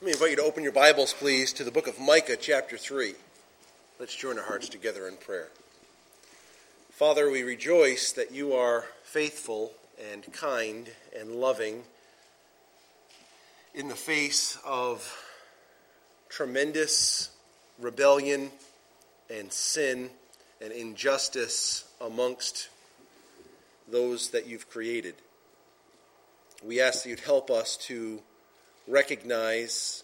Let me invite you to open your Bibles, please, to the book of Micah, chapter 3. Let's join our hearts together in prayer. Father, we rejoice that you are faithful and kind and loving in the face of tremendous rebellion and sin and injustice amongst those that you've created. We ask that you'd help us to recognize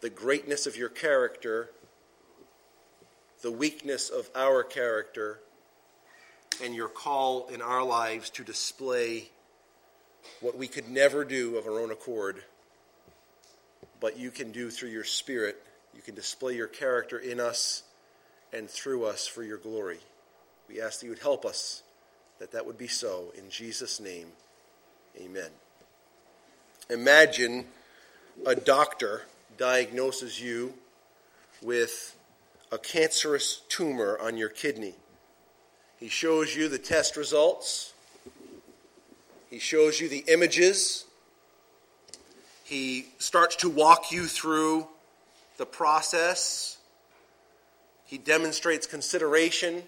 the greatness of your character, the weakness of our character, and your call in our lives to display what we could never do of our own accord, but you can do through your Spirit. You can display your character in us and through us for your glory. We ask that you would help us that that would be so. In Jesus' name, amen. Imagine a doctor diagnoses you with a cancerous tumor on your kidney. He shows you the test results, he shows you the images, he starts to walk you through the process, he demonstrates consideration,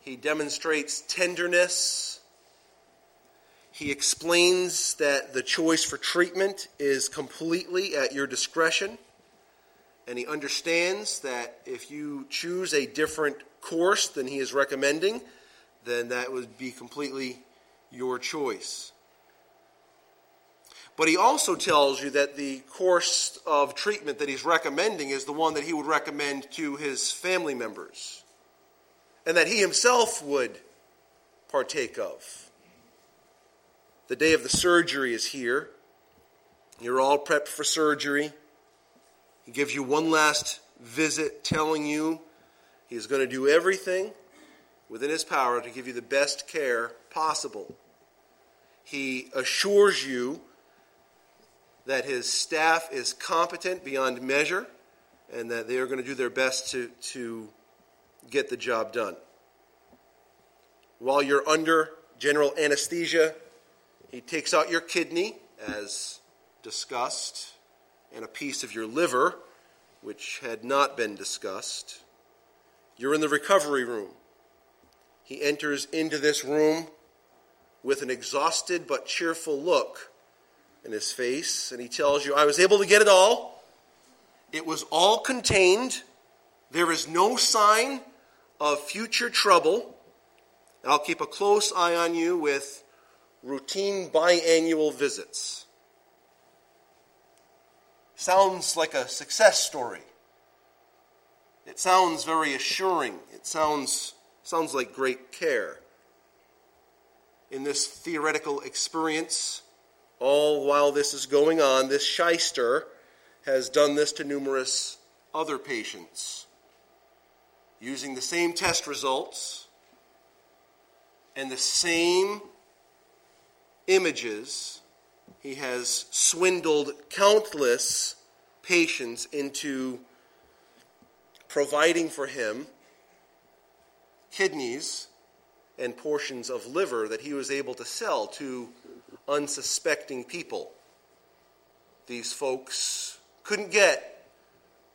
he demonstrates tenderness. He explains that the choice for treatment is completely at your discretion. And he understands that if you choose a different course than he is recommending, then that would be completely your choice. But he also tells you that the course of treatment that he's recommending is the one that he would recommend to his family members and that he himself would partake of. The day of the surgery is here. You're all prepped for surgery. He gives you one last visit telling you he's going to do everything within his power to give you the best care possible. He assures you that his staff is competent beyond measure and that they are going to do their best to, to get the job done. While you're under general anesthesia, he takes out your kidney, as discussed, and a piece of your liver, which had not been discussed. You're in the recovery room. He enters into this room with an exhausted but cheerful look in his face, and he tells you, I was able to get it all. It was all contained. There is no sign of future trouble. I'll keep a close eye on you with routine biannual visits. Sounds like a success story. It sounds very assuring. It sounds, sounds like great care. In this theoretical experience, all while this is going on, this shyster has done this to numerous other patients using the same test results and the same images, he has swindled countless patients into providing for him kidneys and portions of liver that he was able to sell to unsuspecting people. These folks couldn't get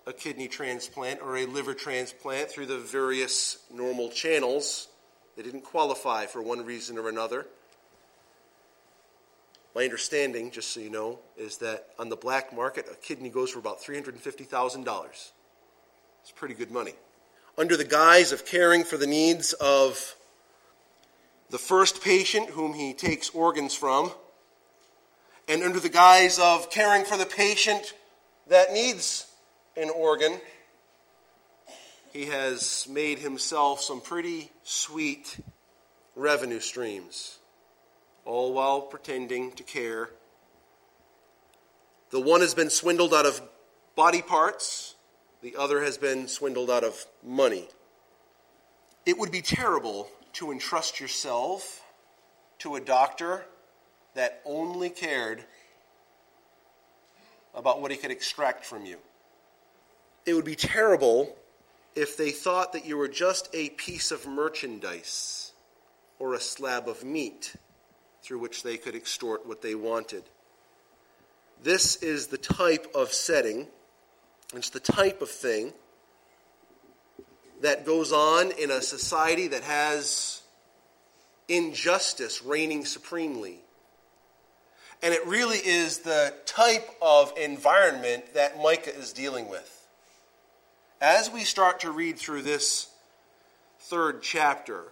a kidney transplant or a liver transplant through the various normal channels. They didn't qualify for one reason or another. My understanding, just so you know, is that on the black market, a kidney goes for about $350,000. It's pretty good money. Under the guise of caring for the needs of the first patient whom he takes organs from, and under the guise of caring for the patient that needs an organ, he has made himself some pretty sweet revenue streams all while pretending to care. The one has been swindled out of body parts, the other has been swindled out of money. It would be terrible to entrust yourself to a doctor that only cared about what he could extract from you. It would be terrible if they thought that you were just a piece of merchandise or a slab of meat through which they could extort what they wanted. this is the type of setting, it's the type of thing that goes on in a society that has injustice reigning supremely. And it really is the type of environment that Micah is dealing with. As we start to read through this third chapter,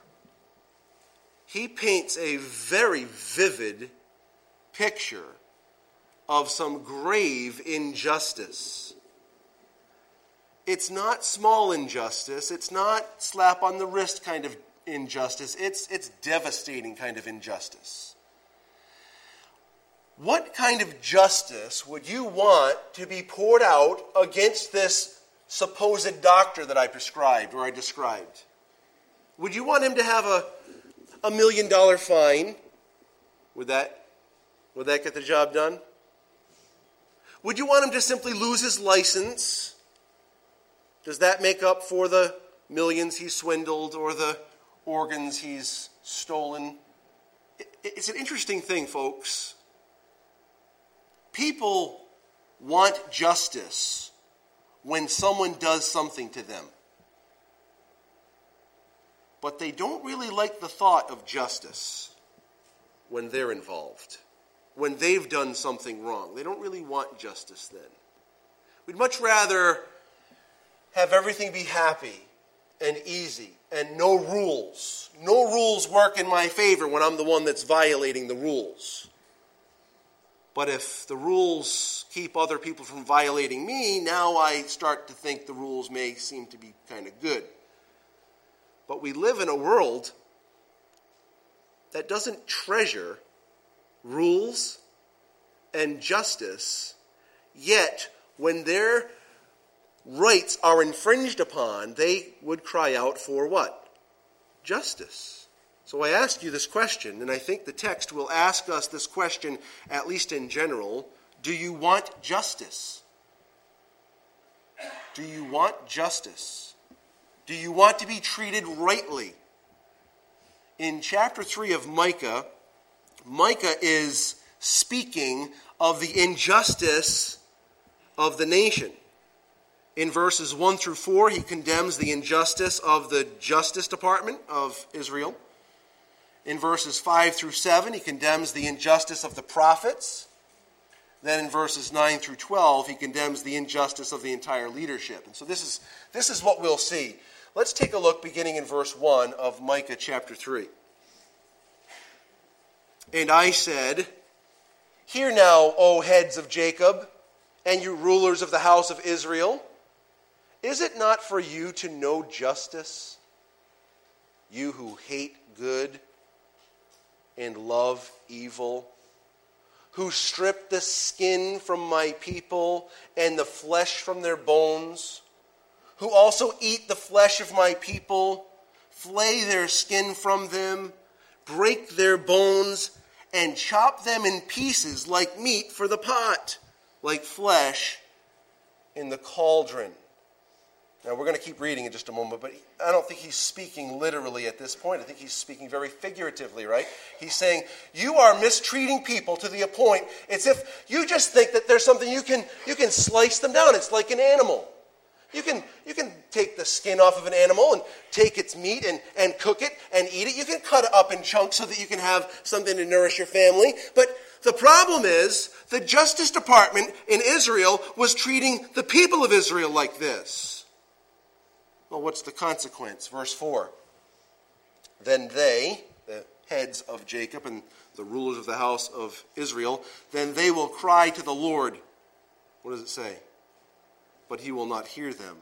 he paints a very vivid picture of some grave injustice. It's not small injustice, it's not slap on the wrist kind of injustice, it's, it's devastating kind of injustice. What kind of justice would you want to be poured out against this supposed doctor that I prescribed or I described? Would you want him to have a, a million dollar fine? Would that, would that get the job done? Would you want him to simply lose his license? Does that make up for the millions he swindled or the organs he's stolen? It's an interesting thing, folks. People want justice when someone does something to them. But they don't really like the thought of justice when they're involved, when they've done something wrong. They don't really want justice then. We'd much rather have everything be happy and easy and no rules. No rules work in my favor when I'm the one that's violating the rules. But if the rules keep other people from violating me, now I start to think the rules may seem to be kind of good. But we live in a world that doesn't treasure rules and justice, yet when their rights are infringed upon, they would cry out for what? Justice. So I ask you this question, and I think the text will ask us this question, at least in general Do you want justice? Do you want justice? Do you want to be treated rightly? In chapter 3 of Micah, Micah is speaking of the injustice of the nation. In verses 1 through 4, he condemns the injustice of the Justice Department of Israel. In verses 5 through 7, he condemns the injustice of the prophets. Then in verses 9 through 12, he condemns the injustice of the entire leadership. And so this is, this is what we'll see. Let's take a look beginning in verse 1 of Micah chapter 3. And I said, Hear now, O heads of Jacob, and you rulers of the house of Israel. Is it not for you to know justice? You who hate good and love evil, who strip the skin from my people and the flesh from their bones, who also eat the flesh of my people, flay their skin from them, break their bones, and chop them in pieces like meat for the pot, like flesh in the cauldron. Now, we're going to keep reading in just a moment, but I don't think he's speaking literally at this point. I think he's speaking very figuratively, right? He's saying, You are mistreating people to the point, it's if you just think that there's something you can, you can slice them down. It's like an animal. You can, you can take the skin off of an animal and take its meat and, and cook it and eat it. You can cut it up in chunks so that you can have something to nourish your family. But the problem is, the Justice Department in Israel was treating the people of Israel like this. Well, what's the consequence? Verse 4. Then they, the heads of Jacob and the rulers of the house of Israel, then they will cry to the Lord. What does it say? But he will not hear them.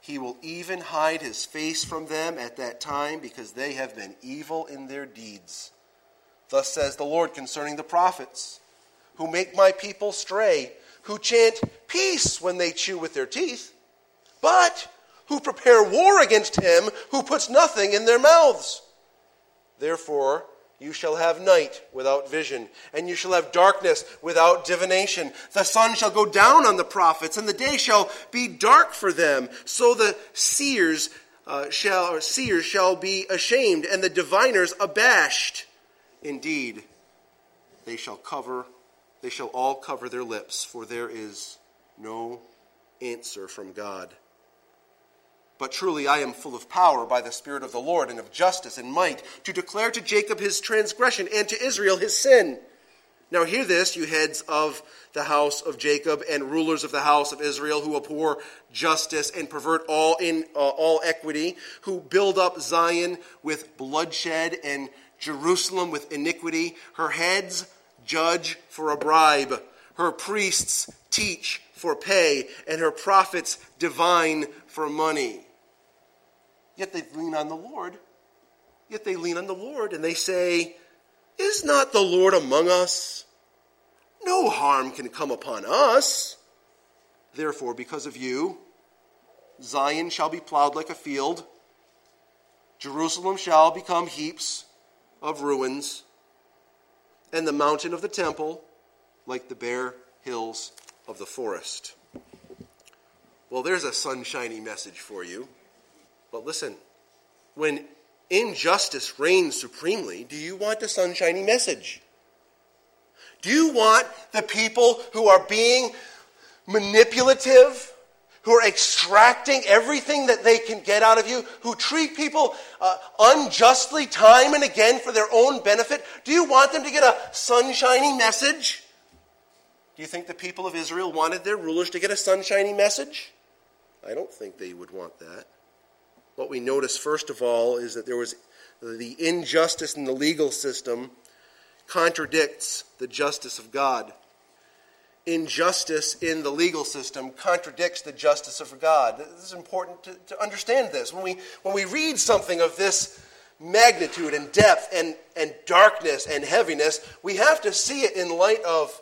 He will even hide his face from them at that time because they have been evil in their deeds. Thus says the Lord concerning the prophets, who make my people stray, who chant peace when they chew with their teeth, but who prepare war against him who puts nothing in their mouths. Therefore, you shall have night without vision, and you shall have darkness without divination. The sun shall go down on the prophets, and the day shall be dark for them. So the seers uh, shall seers shall be ashamed, and the diviners abashed. Indeed, they shall cover they shall all cover their lips, for there is no answer from God. But truly I am full of power by the Spirit of the Lord and of justice and might to declare to Jacob his transgression and to Israel his sin. Now hear this, you heads of the house of Jacob and rulers of the house of Israel who abhor justice and pervert all in uh, all equity, who build up Zion with bloodshed and Jerusalem with iniquity. Her heads judge for a bribe. Her priests teach for pay, and her prophets divine for money. Yet they lean on the Lord. Yet they lean on the Lord and they say, Is not the Lord among us? No harm can come upon us. Therefore, because of you, Zion shall be plowed like a field, Jerusalem shall become heaps of ruins, and the mountain of the temple like the bare hills of the forest. Well, there's a sunshiny message for you. But listen, when injustice reigns supremely, do you want a sunshiny message? Do you want the people who are being manipulative, who are extracting everything that they can get out of you, who treat people uh, unjustly time and again for their own benefit? Do you want them to get a sunshiny message? Do you think the people of Israel wanted their rulers to get a sunshiny message? I don't think they would want that. What we notice, first of all, is that there was the injustice in the legal system contradicts the justice of God. Injustice in the legal system contradicts the justice of God. This is important to, to understand this. When we, when we read something of this magnitude and depth and, and darkness and heaviness, we have to see it in light of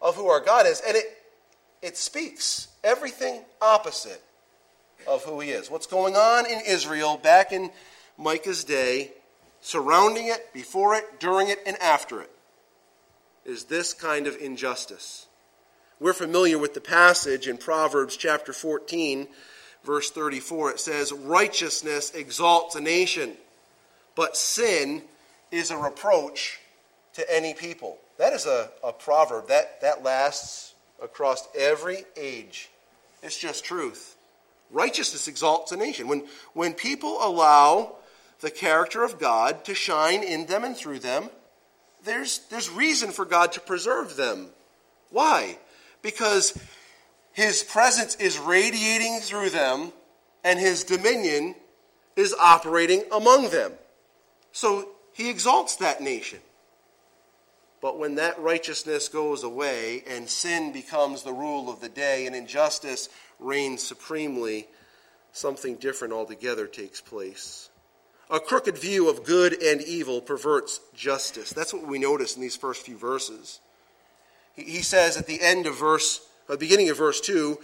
of who our God is, and it, it speaks everything opposite of who he is. What's going on in Israel back in Micah's day, surrounding it, before it, during it, and after it, is this kind of injustice. We're familiar with the passage in Proverbs chapter 14, verse 34. It says, Righteousness exalts a nation, but sin is a reproach to any people. That is a, a proverb that, that lasts across every age. It's just truth. Righteousness exalts a nation. When, when people allow the character of God to shine in them and through them, there's, there's reason for God to preserve them. Why? Because his presence is radiating through them and his dominion is operating among them. So he exalts that nation. But when that righteousness goes away and sin becomes the rule of the day and injustice reigns supremely, something different altogether takes place. A crooked view of good and evil perverts justice. That's what we notice in these first few verses. He says at the end of verse, uh, beginning of verse 2,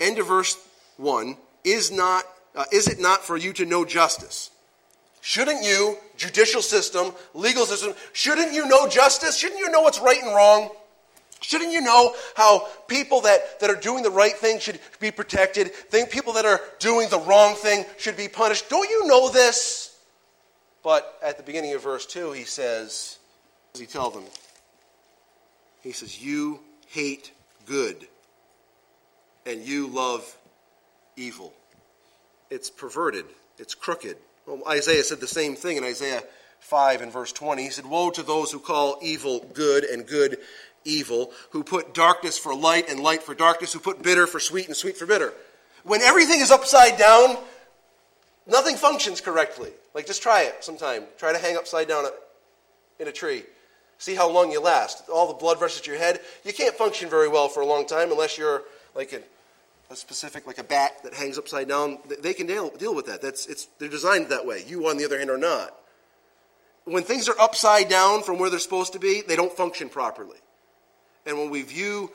end of verse 1, is, not, uh, is it not for you to know justice? Shouldn't you, judicial system, legal system, shouldn't you know justice? Shouldn't you know what's right and wrong? Shouldn't you know how people that, that are doing the right thing should be protected? Think people that are doing the wrong thing should be punished? Don't you know this? But at the beginning of verse 2, he says, does he tell them? He says, You hate good and you love evil. It's perverted, it's crooked. Well, Isaiah said the same thing in Isaiah 5 and verse 20. He said, Woe to those who call evil good and good evil, who put darkness for light and light for darkness, who put bitter for sweet and sweet for bitter. When everything is upside down, nothing functions correctly. Like, just try it sometime. Try to hang upside down in a tree. See how long you last. All the blood rushes to your head. You can't function very well for a long time unless you're like an a specific, like a bat that hangs upside down, they can deal, deal with that. That's, it's, they're designed that way. You, on the other hand, are not. When things are upside down from where they're supposed to be, they don't function properly. And when we view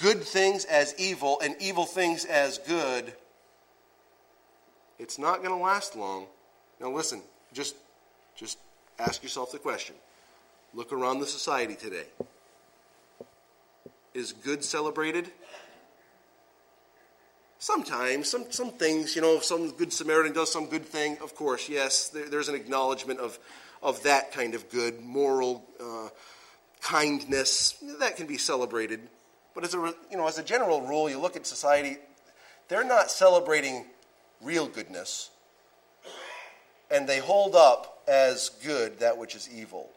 good things as evil and evil things as good, it's not going to last long. Now, listen, just, just ask yourself the question. Look around the society today. Is good celebrated? Sometimes, some, some things, you know, if some good Samaritan does some good thing, of course, yes, there, there's an acknowledgement of, of that kind of good, moral, uh, kindness, that can be celebrated. But as a, you know, as a general rule, you look at society, they're not celebrating real goodness, and they hold up as good that which is evil,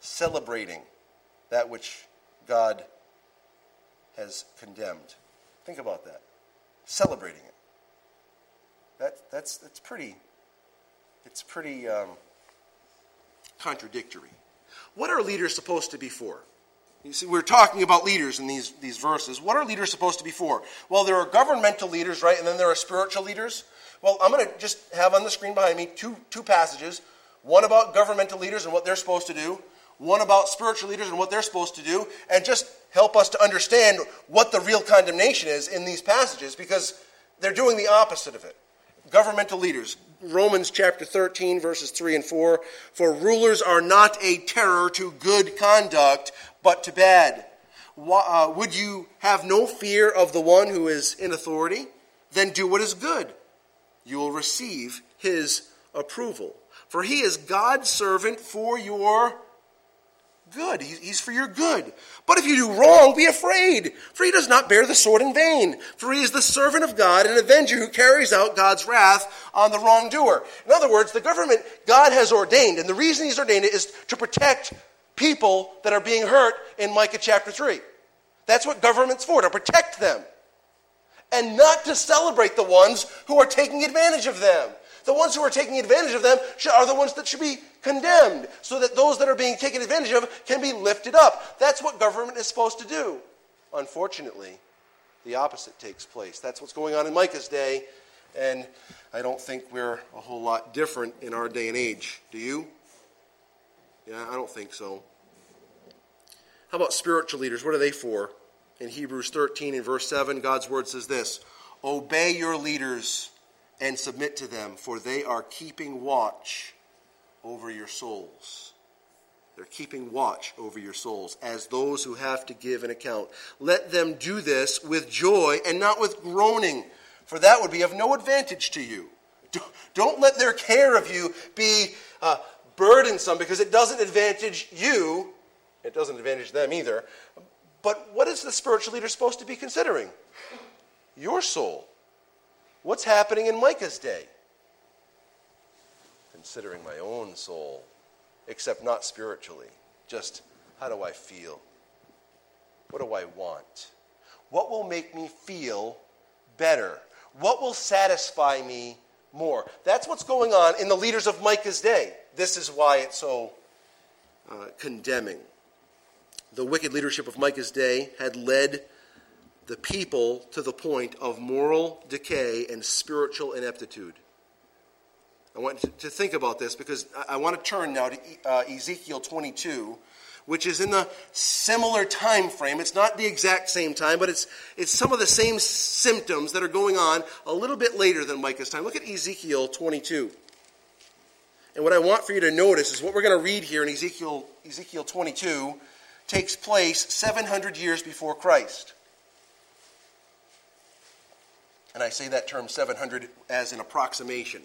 celebrating that which God has condemned. Think about that. Celebrating it. That, that's, that's pretty, it's pretty um, contradictory. What are leaders supposed to be for? You see, we're talking about leaders in these, these verses. What are leaders supposed to be for? Well, there are governmental leaders, right? And then there are spiritual leaders. Well, I'm going to just have on the screen behind me two, two passages one about governmental leaders and what they're supposed to do, one about spiritual leaders and what they're supposed to do, and just help us to understand what the real condemnation is in these passages because they're doing the opposite of it. Governmental leaders, Romans chapter 13, verses 3 and 4 For rulers are not a terror to good conduct, but to bad. Uh, would you have no fear of the one who is in authority? Then do what is good. You will receive his approval. For he is God's servant for your good. He's for your good. But if you do wrong, be afraid, for he does not bear the sword in vain. For he is the servant of God, an avenger who carries out God's wrath on the wrongdoer. In other words, the government God has ordained, and the reason he's ordained it is to protect people that are being hurt in Micah chapter 3. That's what government's for, to protect them. And not to celebrate the ones who are taking advantage of them. The ones who are taking advantage of them are the ones that should be condemned, so that those that are being taken advantage of can be lifted up. That's what government is supposed to do. Unfortunately, the opposite takes place. That's what's going on in Micah's day, and I don't think we're a whole lot different in our day and age. Do you? Yeah, I don't think so. How about spiritual leaders? What are they for? In Hebrews 13 and verse 7, God's word says this Obey your leaders and submit to them, for they are keeping watch over your souls. They're keeping watch over your souls as those who have to give an account. Let them do this with joy and not with groaning, for that would be of no advantage to you. Don't let their care of you be uh, burdensome because it doesn't advantage you. It doesn't advantage them either. But what is the spiritual leader supposed to be considering? Your soul. What's happening in Micah's day? Considering my own soul, except not spiritually. Just how do I feel? What do I want? What will make me feel better? What will satisfy me more? That's what's going on in the leaders of Micah's day. This is why it's so uh, condemning. The wicked leadership of Micah's day had led the people to the point of moral decay and spiritual ineptitude. I want to think about this because I want to turn now to uh, Ezekiel 22, which is in the similar time frame. It's not the exact same time, but it's, it's some of the same symptoms that are going on a little bit later than Micah's time. Look at Ezekiel 22. And what I want for you to notice is what we're going to read here in Ezekiel, Ezekiel 22 takes place 700 years before Christ. And I say that term 700 as an approximation.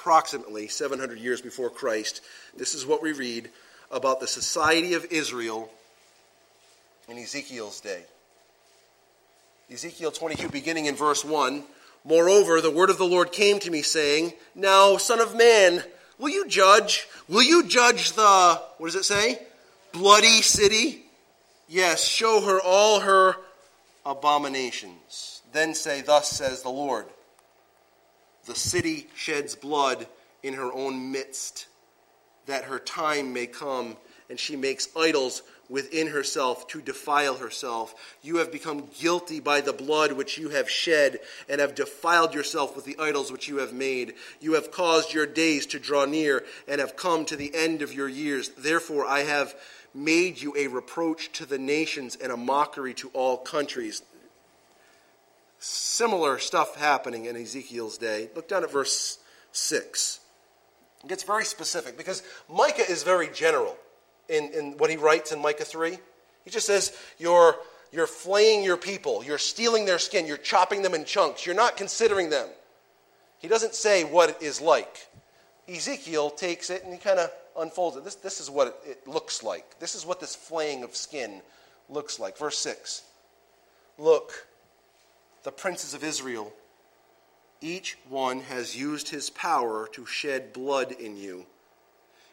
Approximately 700 years before Christ, this is what we read about the society of Israel in Ezekiel's day. Ezekiel 22, beginning in verse 1. Moreover, the word of the Lord came to me, saying, Now, Son of Man, will you judge? Will you judge the, what does it say? Bloody city? Yes, show her all her abominations. Then say, Thus says the Lord The city sheds blood in her own midst, that her time may come, and she makes idols within herself to defile herself. You have become guilty by the blood which you have shed, and have defiled yourself with the idols which you have made. You have caused your days to draw near, and have come to the end of your years. Therefore, I have made you a reproach to the nations and a mockery to all countries similar stuff happening in Ezekiel's day. Look down at verse 6. It gets very specific because Micah is very general in, in what he writes in Micah 3. He just says, You're, you're flaying your people, you're stealing their skin, you're chopping them in chunks, you're not considering them. He doesn't say what it is like. Ezekiel takes it and he kind of unfolds it. This, this is what it, it looks like. This is what this flaying of skin looks like. Verse 6 Look, the princes of Israel, each one has used his power to shed blood in you.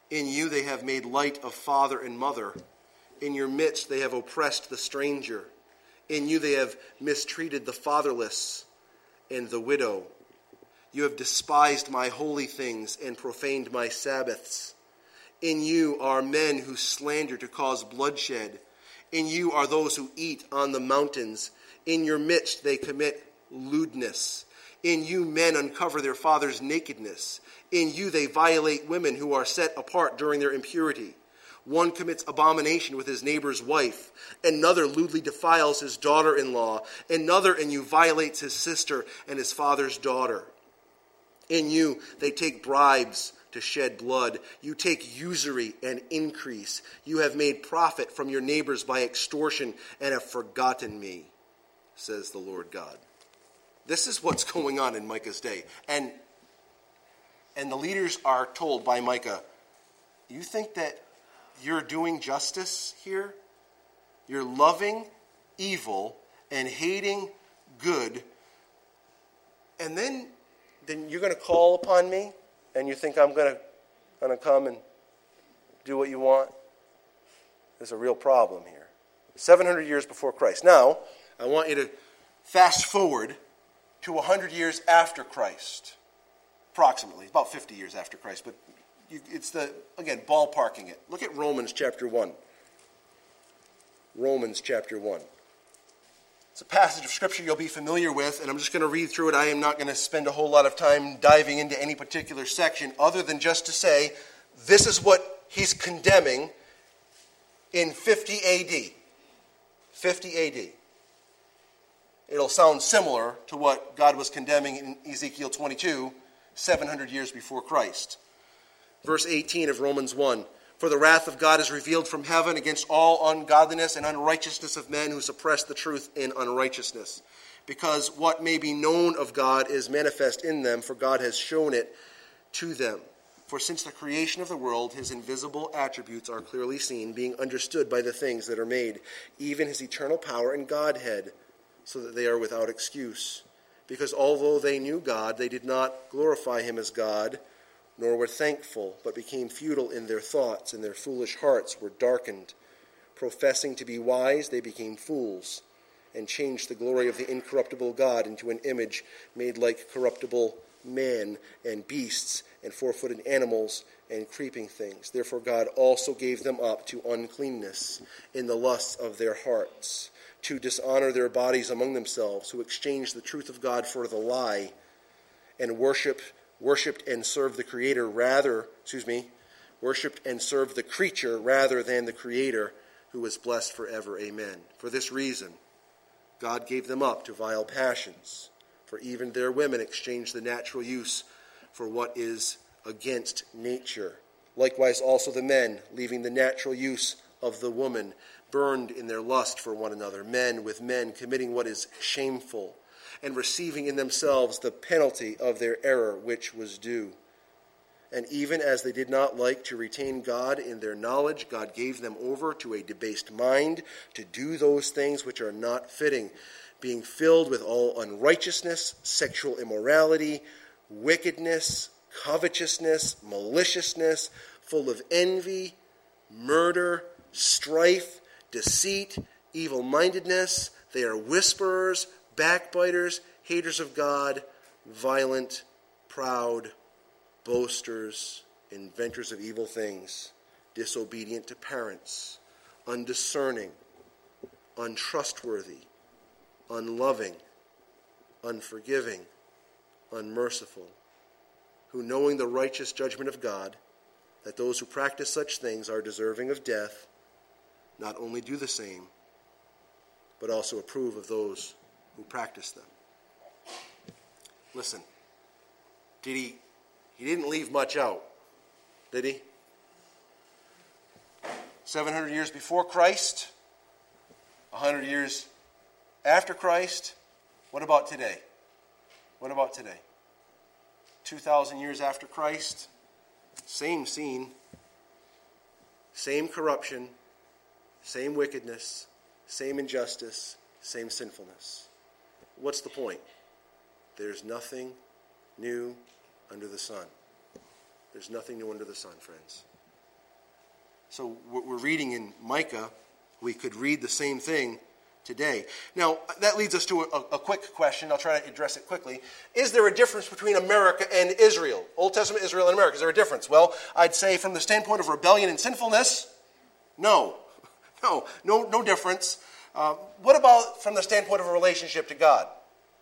In you they have made light of father and mother. In your midst they have oppressed the stranger. In you they have mistreated the fatherless and the widow. You have despised my holy things and profaned my Sabbaths. In you are men who slander to cause bloodshed. In you are those who eat on the mountains. In your midst they commit lewdness. In you men uncover their father's nakedness. In you they violate women who are set apart during their impurity. One commits abomination with his neighbor's wife. Another lewdly defiles his daughter in law. Another in you violates his sister and his father's daughter. In you they take bribes to shed blood. You take usury and increase. You have made profit from your neighbors by extortion and have forgotten me, says the Lord God. This is what's going on in Micah's day. And, and the leaders are told by Micah, You think that you're doing justice here. You're loving evil and hating good. And then, then you're going to call upon me and you think I'm going to, going to come and do what you want? There's a real problem here. 700 years before Christ. Now, I want you to fast forward to 100 years after Christ, approximately, about 50 years after Christ, but it's the, again, ballparking it. Look at Romans chapter 1. Romans chapter 1. It's a passage of scripture you'll be familiar with, and I'm just going to read through it. I am not going to spend a whole lot of time diving into any particular section, other than just to say this is what he's condemning in 50 AD. 50 AD. It'll sound similar to what God was condemning in Ezekiel 22, 700 years before Christ verse 18 of Romans 1. For the wrath of God is revealed from heaven against all ungodliness and unrighteousness of men who suppress the truth in unrighteousness. Because what may be known of God is manifest in them, for God has shown it to them. For since the creation of the world, his invisible attributes are clearly seen, being understood by the things that are made, even his eternal power and Godhead, so that they are without excuse. Because although they knew God, they did not glorify him as God nor were thankful, but became futile in their thoughts, and their foolish hearts were darkened. Professing to be wise, they became fools, and changed the glory of the incorruptible God into an image made like corruptible man, and beasts, and four footed animals, and creeping things. Therefore, God also gave them up to uncleanness in the lusts of their hearts, to dishonor their bodies among themselves, who exchanged the truth of God for the lie, and worship worshiped and served the creator rather, excuse me, worshiped and served the creature rather than the creator who was blessed forever. Amen. For this reason, God gave them up to vile passions, for even their women exchanged the natural use for what is against nature. Likewise, also the men, leaving the natural use of the woman, burned in their lust for one another, men with men committing what is shameful and receiving in themselves the penalty of their error which was due. And even as they did not like to retain God in their knowledge, God gave them over to a debased mind to do those things which are not fitting, being filled with all unrighteousness, sexual immorality, wickedness, covetousness, maliciousness, full of envy, murder, strife, deceit, evil mindedness. They are whisperers backbiters, haters of God, violent, proud, boasters, inventors of evil things, disobedient to parents, undiscerning, untrustworthy, unloving, unforgiving, unmerciful, who, knowing the righteous judgment of God, that those who practice such things are deserving of death, not only do the same, but also approve of those who practice them. Listen, did he? He didn't leave much out, did he? 700 years before Christ, 100 years after Christ. What about today? What about today? 2,000 years after Christ, same scene, Same corruption, same wickedness, same injustice, same sinfulness. What's the point? There's nothing new under the sun. There's nothing new under the sun, friends. So, what we're reading in Micah, we could read the same thing today. Now, that leads us to a, a, quick question. I'll try to address it quickly. Is there a difference between America and Israel? Old Testament Israel and America. Is there a difference? Well, I'd say from the standpoint of rebellion and sinfulness, no. No, no, no difference. Uh, what about from the standpoint of a relationship to God?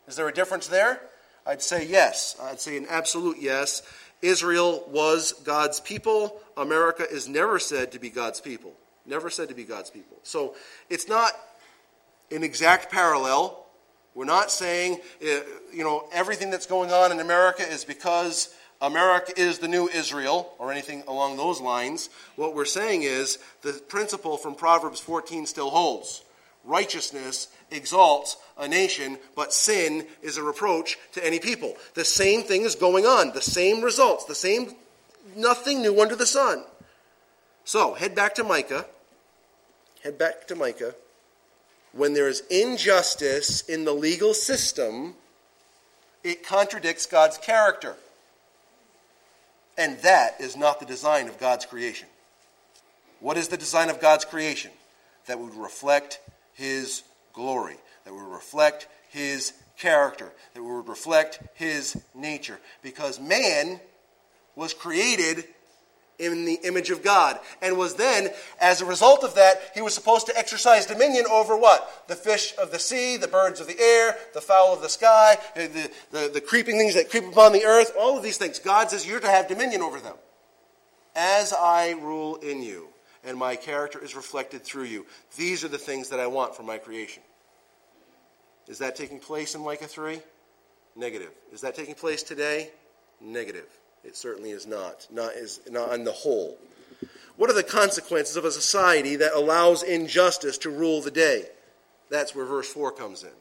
Is there a difference there? I'd say yes. I'd say an absolute yes. Israel was God's people. America is never said to be God's people. Never said to be God's people. So it's not an exact parallel. We're not saying, uh, you know, everything that's going on in America is because America is the new Israel or anything along those lines. What we're saying is the principle from Proverbs 14 still holds. Righteousness exalts a nation, but sin is a reproach to any people. The same thing is going on, the same results, the same, nothing new under the sun. So, head back to Micah. Head back to Micah when there is injustice in the legal system, it contradicts God's character. And that is not the design of God's creation. What is the design of God's creation? That would reflect His glory, that would reflect His character, that would reflect His nature. Because man was created in the image of God. And was then, as a result of that, he was supposed to exercise dominion over what? The fish of the sea, the birds of the air, the fowl of the sky, the, the, the creeping things that creep upon the earth, all of these things. God says you're to have dominion over them. As I rule in you, and my character is reflected through you. These are the things that I want for my creation. Is that taking place in Micah 3? Negative. Is that taking place today? Negative. It certainly is not, not, is not on the whole. What are the consequences of a society that allows injustice to rule the day? That's where verse 4 comes in.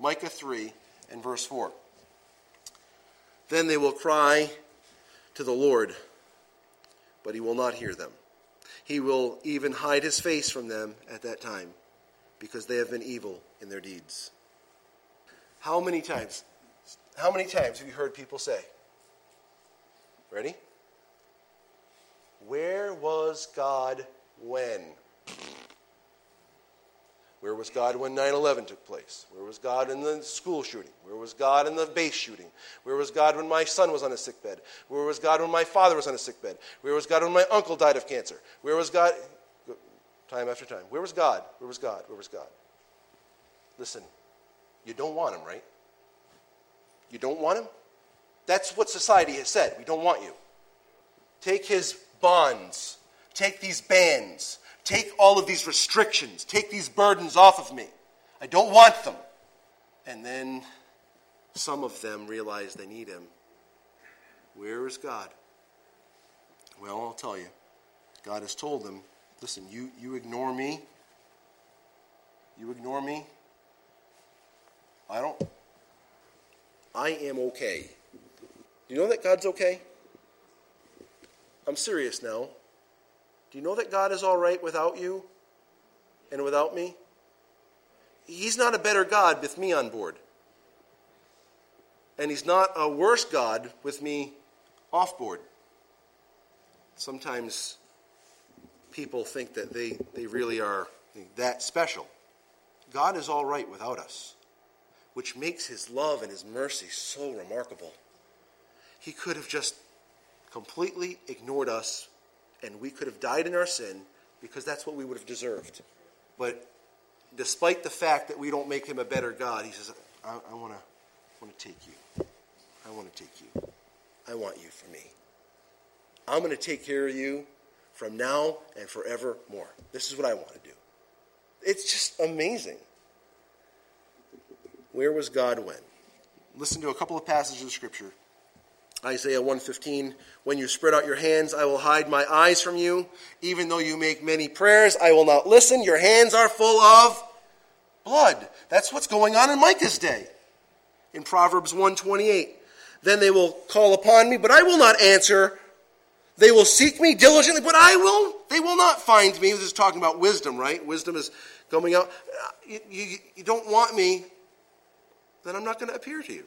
Micah 3 and verse 4. Then they will cry to the Lord, but he will not hear them. He will even hide his face from them at that time, because they have been evil in their deeds. How many times, how many times have you heard people say, Ready? Where was God when? Where was God when 9 11 took place? Where was God in the school shooting? Where was God in the base shooting? Where was God when my son was on a sick bed? Where was God when my father was on a sick bed? Where was God when my uncle died of cancer? Where was God? Time after time. Where was God? Where was God? Where was God? Listen, you don't want him, right? You don't want him? That's what society has said. We don't want you. Take his bonds, take these bans, take all of these restrictions, take these burdens off of me. I don't want them. And then some of them realize they need him. Where is God? Well, I'll tell you. God has told them listen, you, you ignore me. You ignore me. I don't. I am okay. You know that God's okay? I'm serious now. Do you know that God is all right without you and without me? He's not a better God with me on board. And He's not a worse God with me off board. Sometimes people think that they, they really are that special. God is all right without us, which makes His love and His mercy so remarkable. He could have just completely ignored us and we could have died in our sin because that's what we would have deserved. But despite the fact that we don't make him a better God, he says, I, I want to want to take you. I want to take you. I want you for me. I'm going to take care of you from now and forevermore. This is what I want to do. It's just amazing. Where was God when? Listen to a couple of passages of Scripture Isaiah 115, when you spread out your hands, I will hide my eyes from you. Even though you make many prayers, I will not listen. Your hands are full of blood. That's what's going on in Micah's day. In Proverbs 128, then they will call upon me, but I will not answer. They will seek me diligently, but I will, they will not find me. This is talking about wisdom, right? Wisdom is coming out. You, you, you don't want me, then I'm not going to appear to you.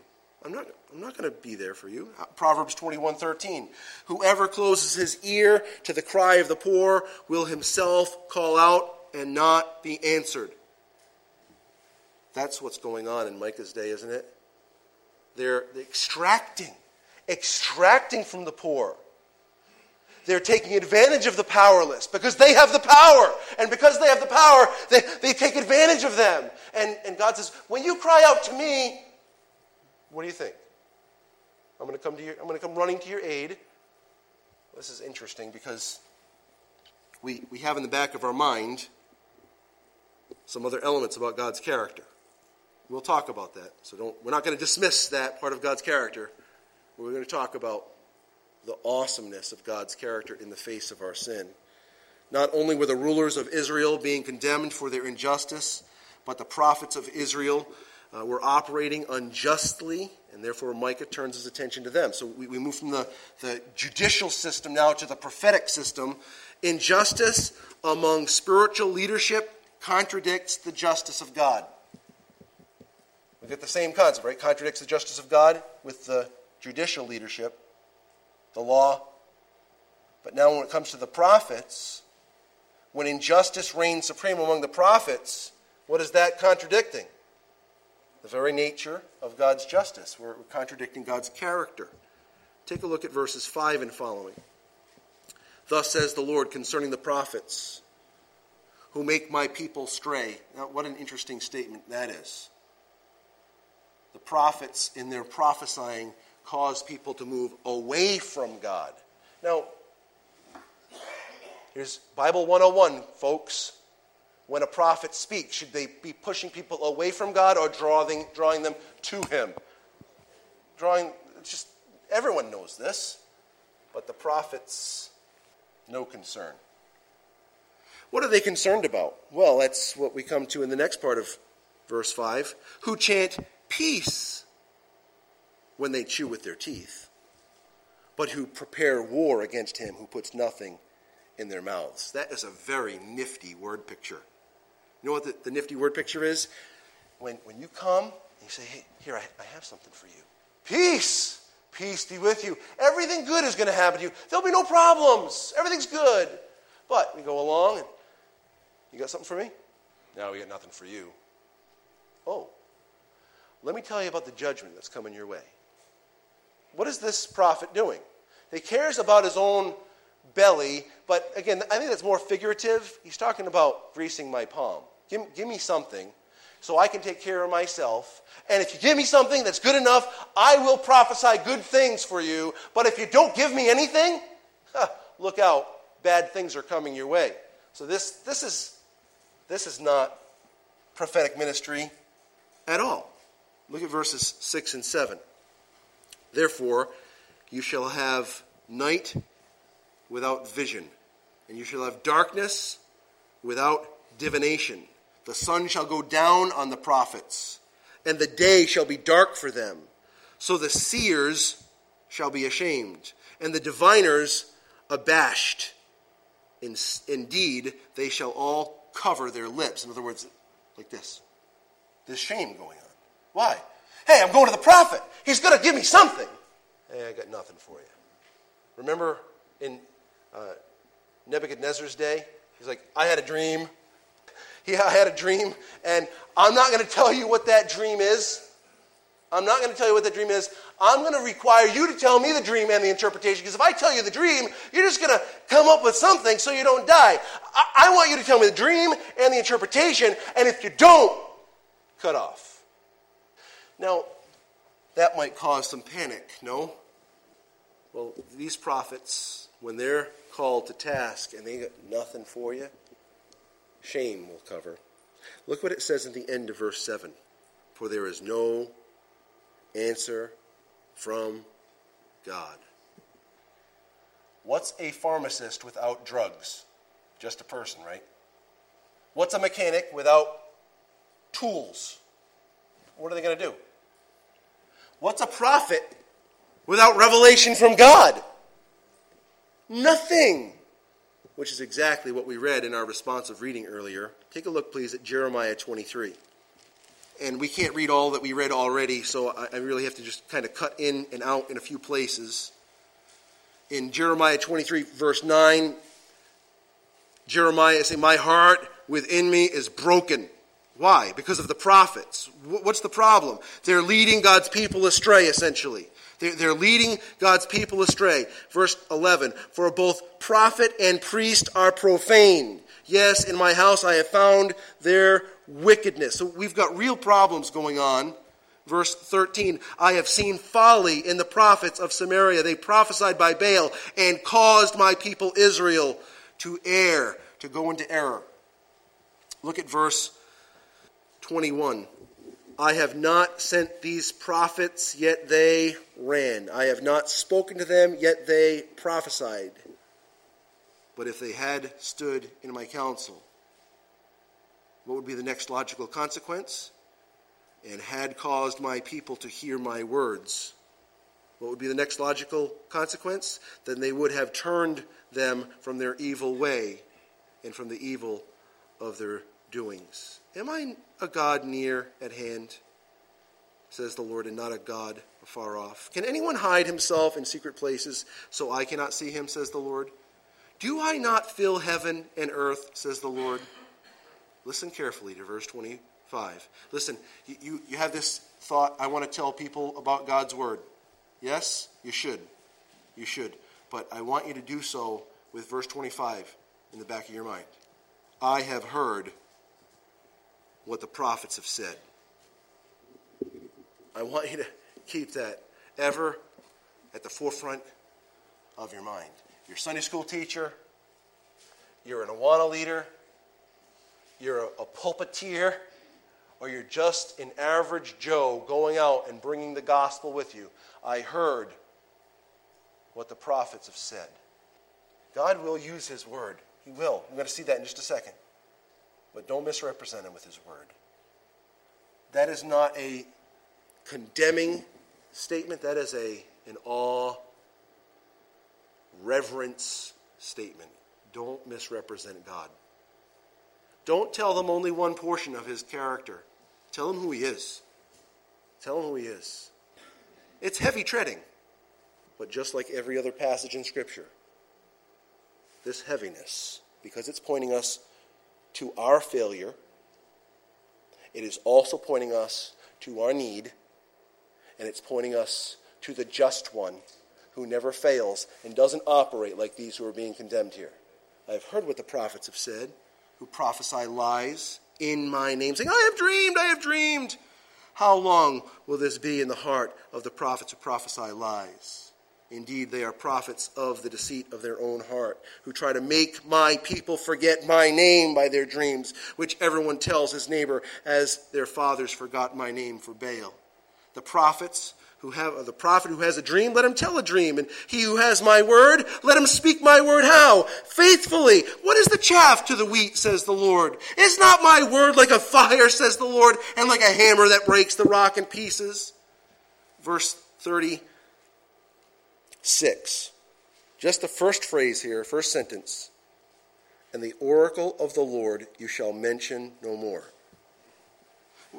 I'm not, I'm not going to be there for you. Proverbs 21 13. Whoever closes his ear to the cry of the poor will himself call out and not be answered. That's what's going on in Micah's day, isn't it? They're extracting, extracting from the poor. They're taking advantage of the powerless because they have the power. And because they have the power, they, they take advantage of them. And, and God says, when you cry out to me, what do you think? I'm going to come to your, I'm going to come running to your aid. This is interesting because we, we have in the back of our mind some other elements about God's character. We'll talk about that. So don't, we're not going to dismiss that part of God's character. We're going to talk about the awesomeness of God's character in the face of our sin. Not only were the rulers of Israel being condemned for their injustice, but the prophets of Israel uh, were operating unjustly, and therefore Micah turns his attention to them. So we, we move from the, the judicial system now to the prophetic system. Injustice among spiritual leadership contradicts the justice of God. We get the same concept, right? Contradicts the justice of God with the judicial leadership the law. But now, when it comes to the prophets, when injustice reigns supreme among the prophets, what is that contradicting? The very nature of God's justice. We're contradicting God's character. Take a look at verses 5 and following. Thus says the Lord concerning the prophets who make my people stray. Now, what an interesting statement that is. The prophets, in their prophesying, cause people to move away from God. Now, here's Bible 101, folks. When a prophet speaks, should they be pushing people away from God or drawing, drawing them to Him? Drawing, just everyone knows this, but the prophets, no concern. What are they concerned about? Well, that's what we come to in the next part of verse 5 who chant peace when they chew with their teeth, but who prepare war against him who puts nothing in their mouths. That is a very nifty word picture. You know what the, the nifty word picture is? When, when you come and you say, hey, here, I, I have something for you. Peace! Peace be with you. Everything good is going to happen to you. There'll be no problems. Everything's good. But we go along and you got something for me? No, we got nothing for you. Oh, let me tell you about the judgment that's coming your way what is this prophet doing? He cares about his own belly, but again, I think that's more figurative. He's talking about greasing my palm. Give, give me something so I can take care of myself. And if you give me something that's good enough, I will prophesy good things for you. But if you don't give me anything, huh, look out. Bad things are coming your way. So this, this, is, this is not prophetic ministry at all. Look at verses 6 and 7. Therefore, you shall have night without vision, and you shall have darkness without divination. The sun shall go down on the prophets, and the day shall be dark for them. So the seers shall be ashamed, and the diviners abashed. In, indeed, they shall all cover their lips. In other words, like this. There's shame going on. Why? Hey, I'm going to the prophet. He's going to give me something. Hey, I got nothing for you. Remember in uh, Nebuchadnezzar's day? He's like, I had a dream. Yeah, I had a dream, and I'm not going to tell you what that dream is. I'm not going to tell you what that dream is. I'm going to require you to tell me the dream and the interpretation, because if I tell you the dream, you're just going to come up with something so you don't die. I, I want you to tell me the dream and the interpretation, and if you don't, cut off. Now, that might cause some panic, no? Well, these prophets, when they're called to task and they got nothing for you, shame will cover. Look what it says in the end of verse 7 For there is no answer from God. What's a pharmacist without drugs? Just a person, right? What's a mechanic without tools? What are they going to do? What's a prophet without revelation from God? Nothing. Which is exactly what we read in our responsive reading earlier. Take a look, please, at Jeremiah 23. And we can't read all that we read already, so I, really have to just kind of cut in and out in a few places. In Jeremiah 23, verse 9, Jeremiah is saying, My heart within me is broken. Why? Because of the prophets. What's the problem? They're leading God's people astray, essentially. They're leading God's people astray. Verse 11 For both prophet and priest are profane. Yes, in my house I have found their wickedness. So we've got real problems going on. Verse 13 I have seen folly in the prophets of Samaria. They prophesied by Baal and caused my people Israel to err, to go into error. Look at verse 21. I have not sent these prophets, yet they ran. I have not spoken to them, yet they prophesied. But if they had stood in my counsel, what would be the next logical consequence? And had caused my people to hear my words. What would be the next logical consequence? Then they would have turned them from their evil way and from the evil of their doings. Am I a God near at hand? Says the Lord, and not a God afar off. Can anyone hide himself in secret places so I cannot see him, says the Lord? Do I not fill heaven and earth, says the Lord? Listen carefully to verse 25. Listen, you, you, you have this thought, I want to tell people about God's word. Yes, you should. You should. But I want you to do so with verse 25 in the back of your mind. I have heard what the prophets have said. I want you to keep that ever at the forefront of your mind. You're a Sunday school teacher, you're an Awana leader, you're a, a pulpiteer, or you're just an average Joe going out and bringing the gospel with you. I heard what the prophets have said. God will use his word. He will. I'm going to see that in just a second. But don't misrepresent him with his word. That is not a condemning statement, that is a, an awe, reverence statement. Don't misrepresent God. Don't tell them only one portion of his character. Tell them who he is. Tell them who he is. It's heavy treading, but just like every other passage in Scripture, this heaviness, because it's pointing us to our failure, it is also pointing us to our need, and it's pointing us to the just one who never fails and doesn't operate like these who are being condemned here. I have heard what the prophets have said, who prophesy lies in my name, saying, I have dreamed, I have dreamed. How long will this be in the heart of the prophets who prophesy lies? Indeed, they are prophets of the deceit of their own heart, who try to make my people forget my name by their dreams, which everyone tells his neighbor, as their fathers forgot my name for Baal. The prophets who have the prophet who has a dream, let him tell a dream, and he who has my word, let him speak my word how? Faithfully. What is the chaff to the wheat, says the Lord? Is not my word like a fire, says the Lord, and like a hammer that breaks the rock in pieces? Verse 30 6. Just the first phrase here, first sentence. And the oracle of the Lord you shall mention no more.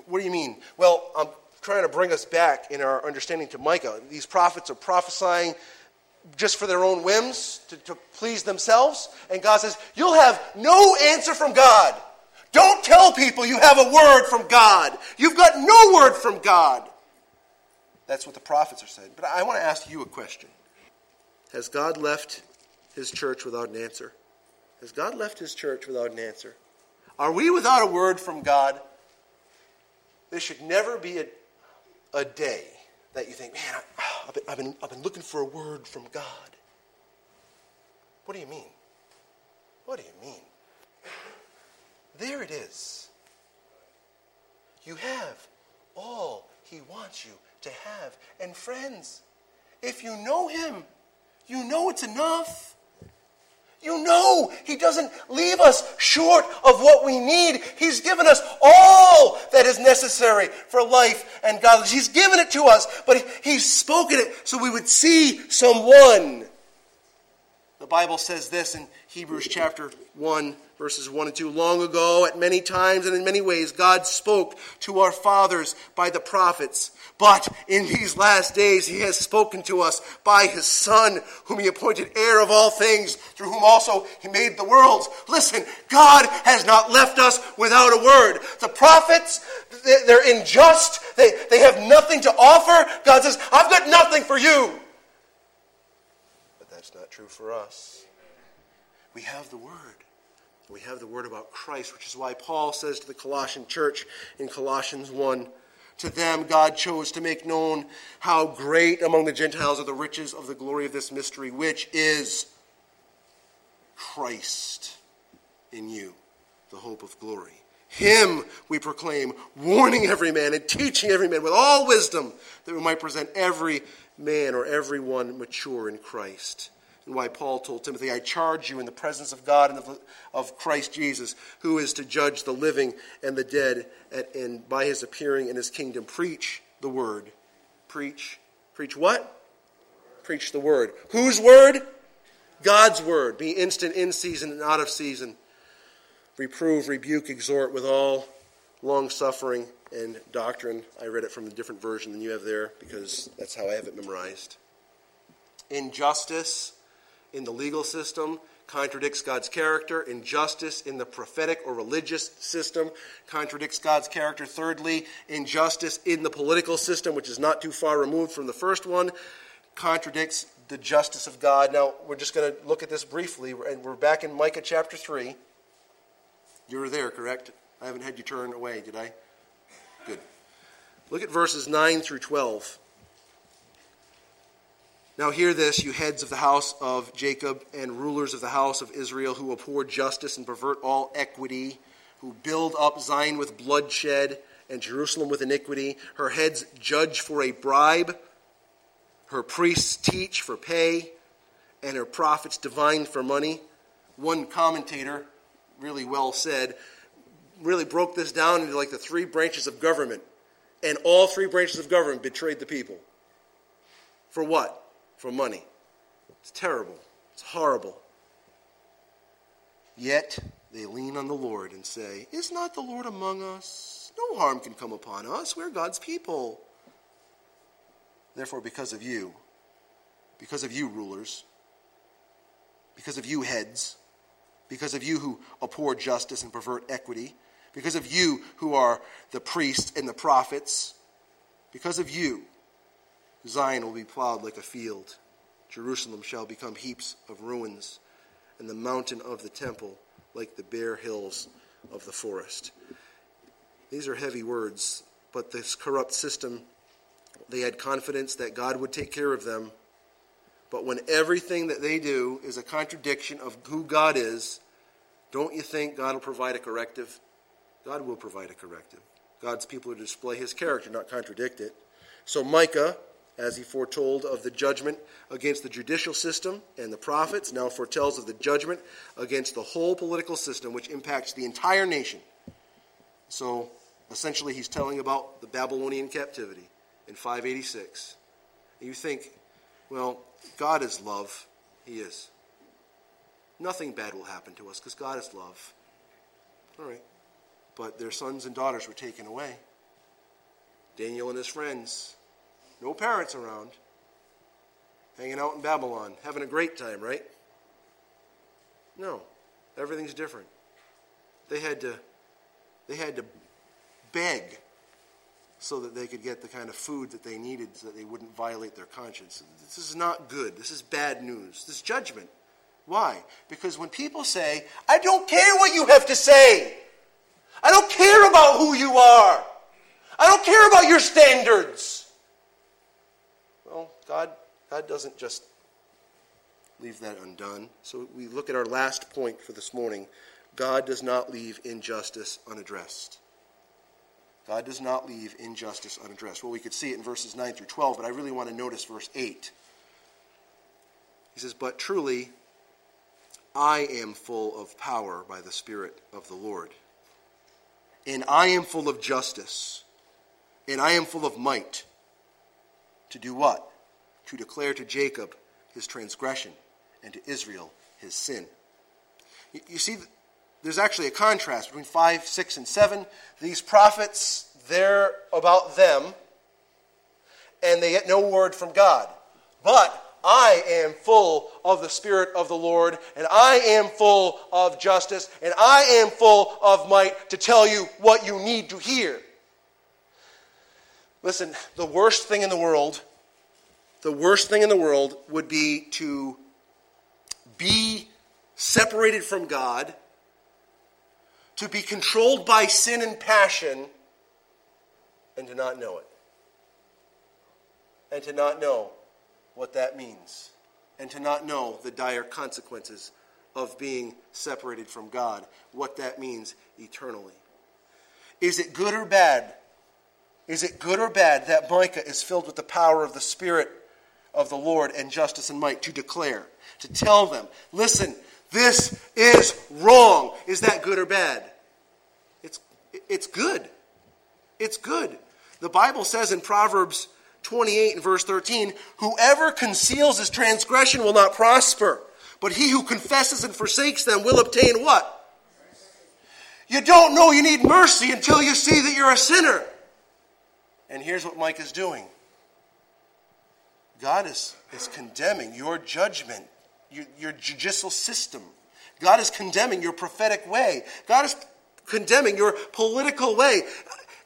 What do you mean? Well, I'm trying to bring us back in our understanding to Micah. These prophets are prophesying just for their own whims, to, to please themselves. And God says, You'll have no answer from God. Don't tell people you have a word from God. You've got no word from God. That's what the prophets are saying. But I want to ask you a question. Has God left his church without an answer? Has God left his church without an answer? Are we without a word from God? There should never be a, a day that you think, man, I, have been, I've, been, I've been looking for a word from God. What do you mean? What do you mean? There it is. You have all he wants you to have. And friends, if you know him, you know it's enough. You know He doesn't leave us short of what we need. He's given us all that is necessary for life and godliness. He's given it to us, but He's spoken it so we would see someone The Bible says this in Hebrews chapter 1, verses 1 and 2. Long ago, at many times and in many ways, God spoke to our fathers by the prophets. But in these last days, He has spoken to us by His Son, whom He appointed heir of all things, through whom also He made the worlds. Listen, God has not left us without a word. The prophets, they're unjust. They, they have nothing to offer. God says, I've got nothing for you. But that's not true for us. We have the Word. We have the Word about Christ, which is why Paul says to the Colossian church in Colossians 1 To them God chose to make known how great among the Gentiles are the riches of the glory of this mystery, which is Christ in you, the hope of glory. Him we proclaim, warning every man and teaching every man with all wisdom, that we might present every man or everyone mature in Christ. And why Paul told Timothy, I charge you in the presence of God and of, of Christ Jesus, who is to judge the living and the dead, at, and by his appearing in his kingdom, preach the word. Preach. Preach what? Preach the word. Whose word? God's word. Be instant in season and out of season. Reprove, rebuke, exhort with all long suffering and doctrine. I read it from a different version than you have there because that's how I have it memorized. Injustice in the legal system contradicts God's character. Injustice in the prophetic or religious system contradicts God's character. Thirdly, injustice in the political system, which is not too far removed from the first one, contradicts the justice of God. Now, we're just going to look at this briefly, and we're back in Micah chapter 3. You're there, correct? I haven't had you turn away, did I? Good. Look at verses 9 through 12. Now, hear this, you heads of the house of Jacob and rulers of the house of Israel, who abhor justice and pervert all equity, who build up Zion with bloodshed and Jerusalem with iniquity. Her heads judge for a bribe, her priests teach for pay, and her prophets divine for money. One commentator, really well said, really broke this down into like the three branches of government. And all three branches of government betrayed the people. For what? For money. It's terrible. It's horrible. Yet they lean on the Lord and say, Is not the Lord among us? No harm can come upon us. We're God's people. Therefore, because of you, because of you, rulers, because of you, heads, because of you who abhor justice and pervert equity, because of you who are the priests and the prophets, because of you, Zion will be plowed like a field. Jerusalem shall become heaps of ruins, and the mountain of the temple like the bare hills of the forest. These are heavy words, but this corrupt system, they had confidence that God would take care of them. But when everything that they do is a contradiction of who God is, don't you think God will provide a corrective? God will provide a corrective. God's people are to display his character, not contradict it. So Micah, as he foretold of the judgment against the judicial system and the prophets, now foretells of the judgment against the whole political system, which impacts the entire nation. So essentially, he's telling about the Babylonian captivity in 586. And you think, well, God is love. He is. Nothing bad will happen to us because God is love. All right but their sons and daughters were taken away. Daniel and his friends, no parents around, hanging out in Babylon, having a great time, right? No, everything's different. They had to, they had to beg so that they could get the kind of food that they needed so that they wouldn't violate their conscience. This is not good. This is bad news. This is judgment. Why? Because when people say, I don't care what you have to say, I don't care about who you are. I don't care about your standards. God, God doesn't just leave that undone. So we look at our last point for this morning. God does not leave injustice unaddressed. God does not leave injustice unaddressed. Well, we could see it in verses 9 through 12, but I really want to notice verse 8. He says, But truly, I am full of power by the Spirit of the Lord and I am full of justice, and I am full of might. To do what? To declare to Jacob his transgression, and to Israel his sin. You, see, there's actually a contrast between 5, 6, and 7. These prophets, they're about them, and they get no word from God. But I am full of the Spirit of the Lord, and I am full of justice, and I am full of might to tell you what you need to hear. Listen, the worst thing in the world, the worst thing in the world would be to be separated from God, to be controlled by sin and passion, and to not know it. And to not know what that means and to not know the dire consequences of being separated from God, what that means eternally. Is it good or bad? Is it good or bad that Micah is filled with the power of the Spirit of the Lord and justice and might to declare, to tell them, listen, this is wrong? Is that good or bad? It's, it's good. It's good. The Bible says in Proverbs 28 and verse 13 Whoever conceals his transgression will not prosper, but he who confesses and forsakes them will obtain what? You don't know you need mercy until you see that you're a sinner. And here's what Mike is doing God is, is condemning your judgment, your, your judicial system. God is condemning your prophetic way. God is condemning your political way.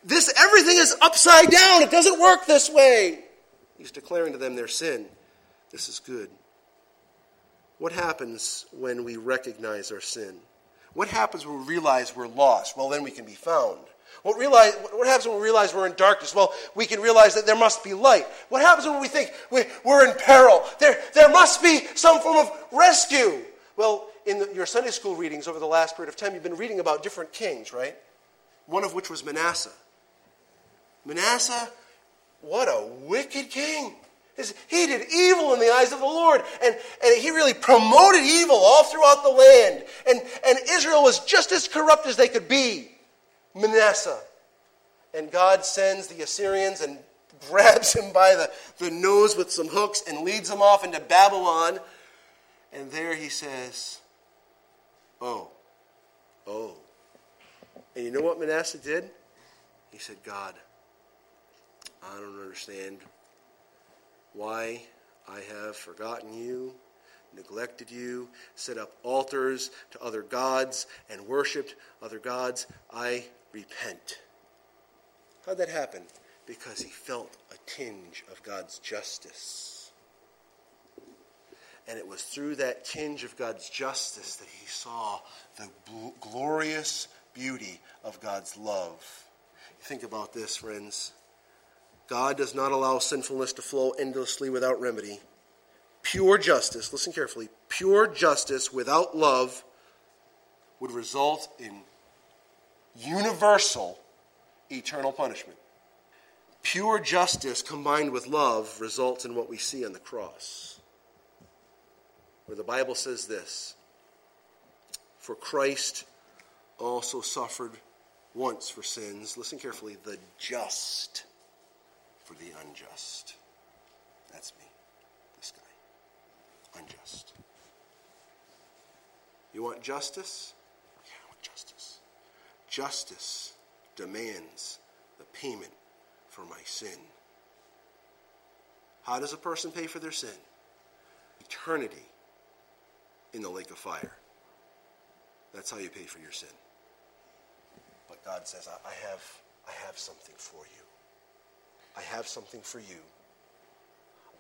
This everything is upside down. It doesn't work this way. He's declaring to them their sin. This is good. What happens when we recognize our sin? What happens when we realize we're lost? Well, then we can be found. What, realize, what happens when we realize we're in darkness? Well, we can realize that there must be light. What happens when we think we, are in peril? There, there must be some form of rescue. Well, in the, your Sunday school readings over the last period of time, you've been reading about different kings, right? One of which was Manasseh. Manasseh, what a wicked king. He did evil in the eyes of the Lord, and, and he really promoted evil all throughout the land. And, and Israel was just as corrupt as they could be. Manasseh. And God sends the Assyrians and grabs him by the, the nose with some hooks and leads him off into Babylon. And there he says, Oh, oh. And you know what Manasseh did? He said, God, I don't understand why I have forgotten you, neglected you, set up altars to other gods, and worshiped other gods. I repent. How'd that happen? Because he felt a tinge of God's justice. And it was through that tinge of God's justice that he saw the glorious beauty of God's love. Think about this, friends. God does not allow sinfulness to flow endlessly without remedy. Pure justice, listen carefully, pure justice without love would result in universal eternal punishment. Pure justice combined with love results in what we see on the cross, where the Bible says this For Christ also suffered once for sins, listen carefully, the just for the unjust. That's me, this guy. Unjust. You want justice? Yeah, I want justice. Justice demands the payment for my sin. How does a person pay for their sin? Eternity in the lake of fire. That's how you pay for your sin. But God says, I have, I have something for you. I have something for you.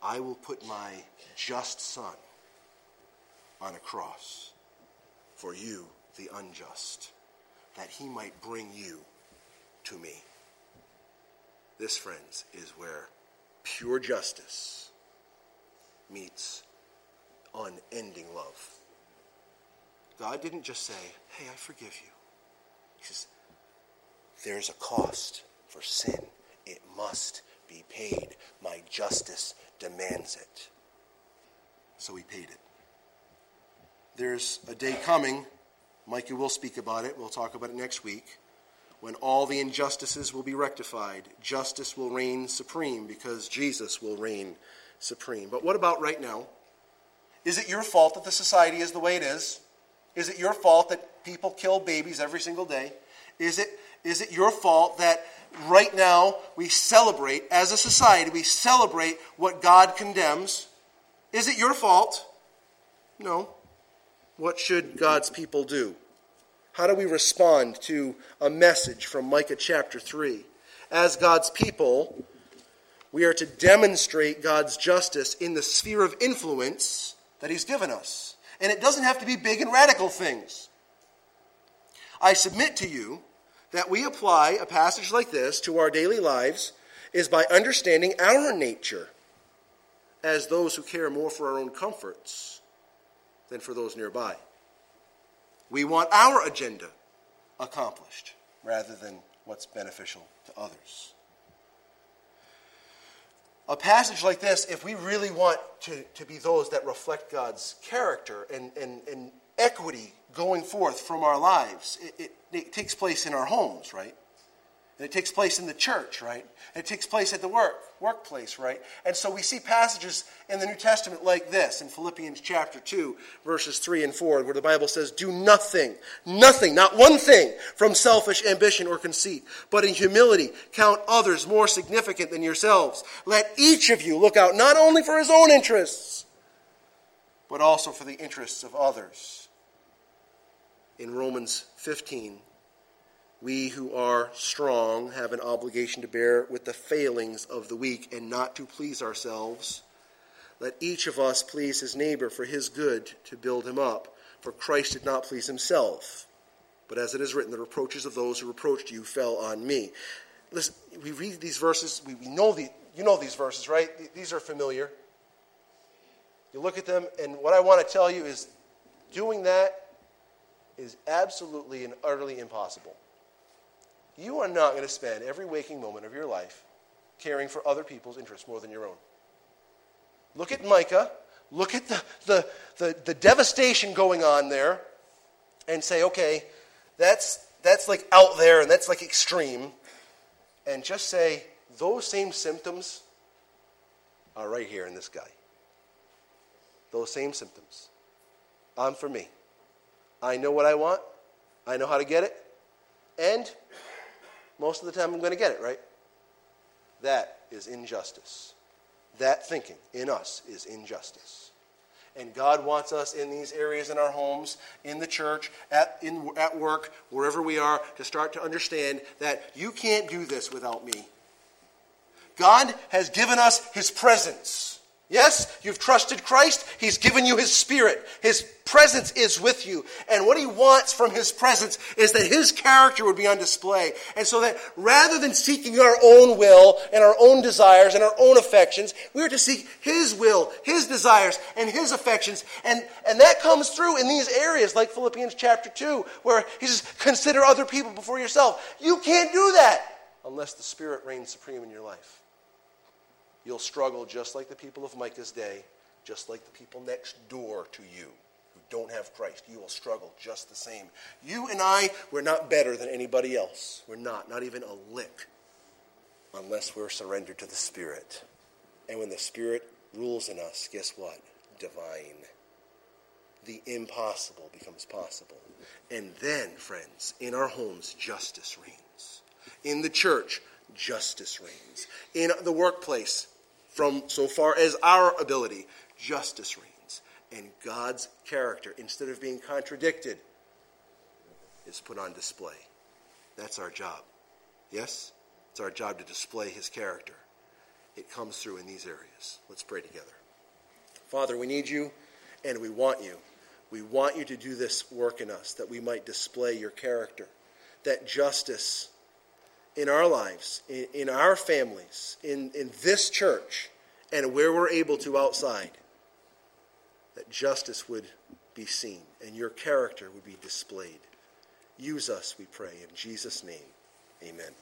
I will put my just son on a cross for you, the unjust, that he might bring you to me. This, friends, is where pure justice meets unending love. God didn't just say, Hey, I forgive you. He says, There's a cost for sin. It must be paid. My justice demands it. So he paid it. There's a day coming, Micah will speak about it, we'll talk about it next week, when all the injustices will be rectified. Justice will reign supreme because Jesus will reign supreme. But what about right now? Is it your fault that the society is the way it is? Is it your fault that people kill babies every single day? Is it, is it your fault that right now we celebrate, as a society, we celebrate what God condemns? Is it your fault? No. What should God's people do? How do we respond to a message from Micah chapter 3? As God's people, we are to demonstrate God's justice in the sphere of influence that He's given us. And it doesn't have to be big and radical things. I submit to you that we apply a passage like this to our daily lives is by understanding our nature as those who care more for our own comforts than for those nearby. We want our agenda accomplished rather than what's beneficial to others. A passage like this, if we really want to, to be those that reflect God's character and, and, and equity going forth from our lives, it, it, it takes place in our homes, right? And it takes place in the church, right? And it takes place at the work, workplace, right? And so we see passages in the New Testament like this in Philippians chapter 2, verses 3 and 4, where the Bible says, Do nothing, nothing, not one thing, from selfish ambition or conceit, but in humility count others more significant than yourselves. Let each of you look out not only for his own interests, but also for the interests of others. In Romans 15, we who are strong have an obligation to bear with the failings of the weak and not to please ourselves. Let each of us please his neighbor for his good to build him up. For Christ did not please himself. But as it is written, the reproaches of those who reproached you fell on me. Listen, we read these verses, we, we know the, you know these verses, right? These are familiar. You look at them, and what I want to tell you is doing that is absolutely and utterly impossible. You are not going to spend every waking moment of your life caring for other people's interests more than your own. Look at Micah. Look at the, the, the, the devastation going on there and say, okay, that's, that's like out there and that's like extreme. And just say, those same symptoms are right here in this guy. Those same symptoms. I'm for me. I know what I want. I know how to get it. And most of the time I'm going to get it, right? That is injustice. That thinking in us is injustice. And God wants us in these areas in our homes, in the church, at, in, at work, wherever we are, to start to understand that you can't do this without me. God has given us His presence. Yes, you've trusted Christ. He's given you His Spirit. His presence is with you. And what He wants from His presence is that His character would be on display. And so that rather than seeking our own will and our own desires and our own affections, we are to seek His will, His desires, and His affections. And, and that comes through in these areas like Philippians chapter 2, where He says, consider other people before yourself. You can't do that unless the Spirit reigns supreme in your life. You'll struggle just like the people of Micah's day, just like the people next door to you who don't have Christ. You will struggle just the same. You and I, we're not better than anybody else. We're not, not even a lick, unless we're surrendered to the Spirit. And when the Spirit rules in us, guess what? Divine. The impossible becomes possible. And then, friends, in our homes, justice reigns. In the church, justice reigns. In the workplace, from so far as our ability, justice reigns. And God's character, instead of being contradicted, is put on display. That's our job. Yes? It's our job to display his character. It comes through in these areas. Let's pray together. Father, we need you and we want you. We want you to do this work in us that we might display your character, that justice in our lives, in, in our families, in, in this church, and where we're able to outside, that justice would be seen and your character would be displayed. Use us, we pray. In Jesus' name, amen.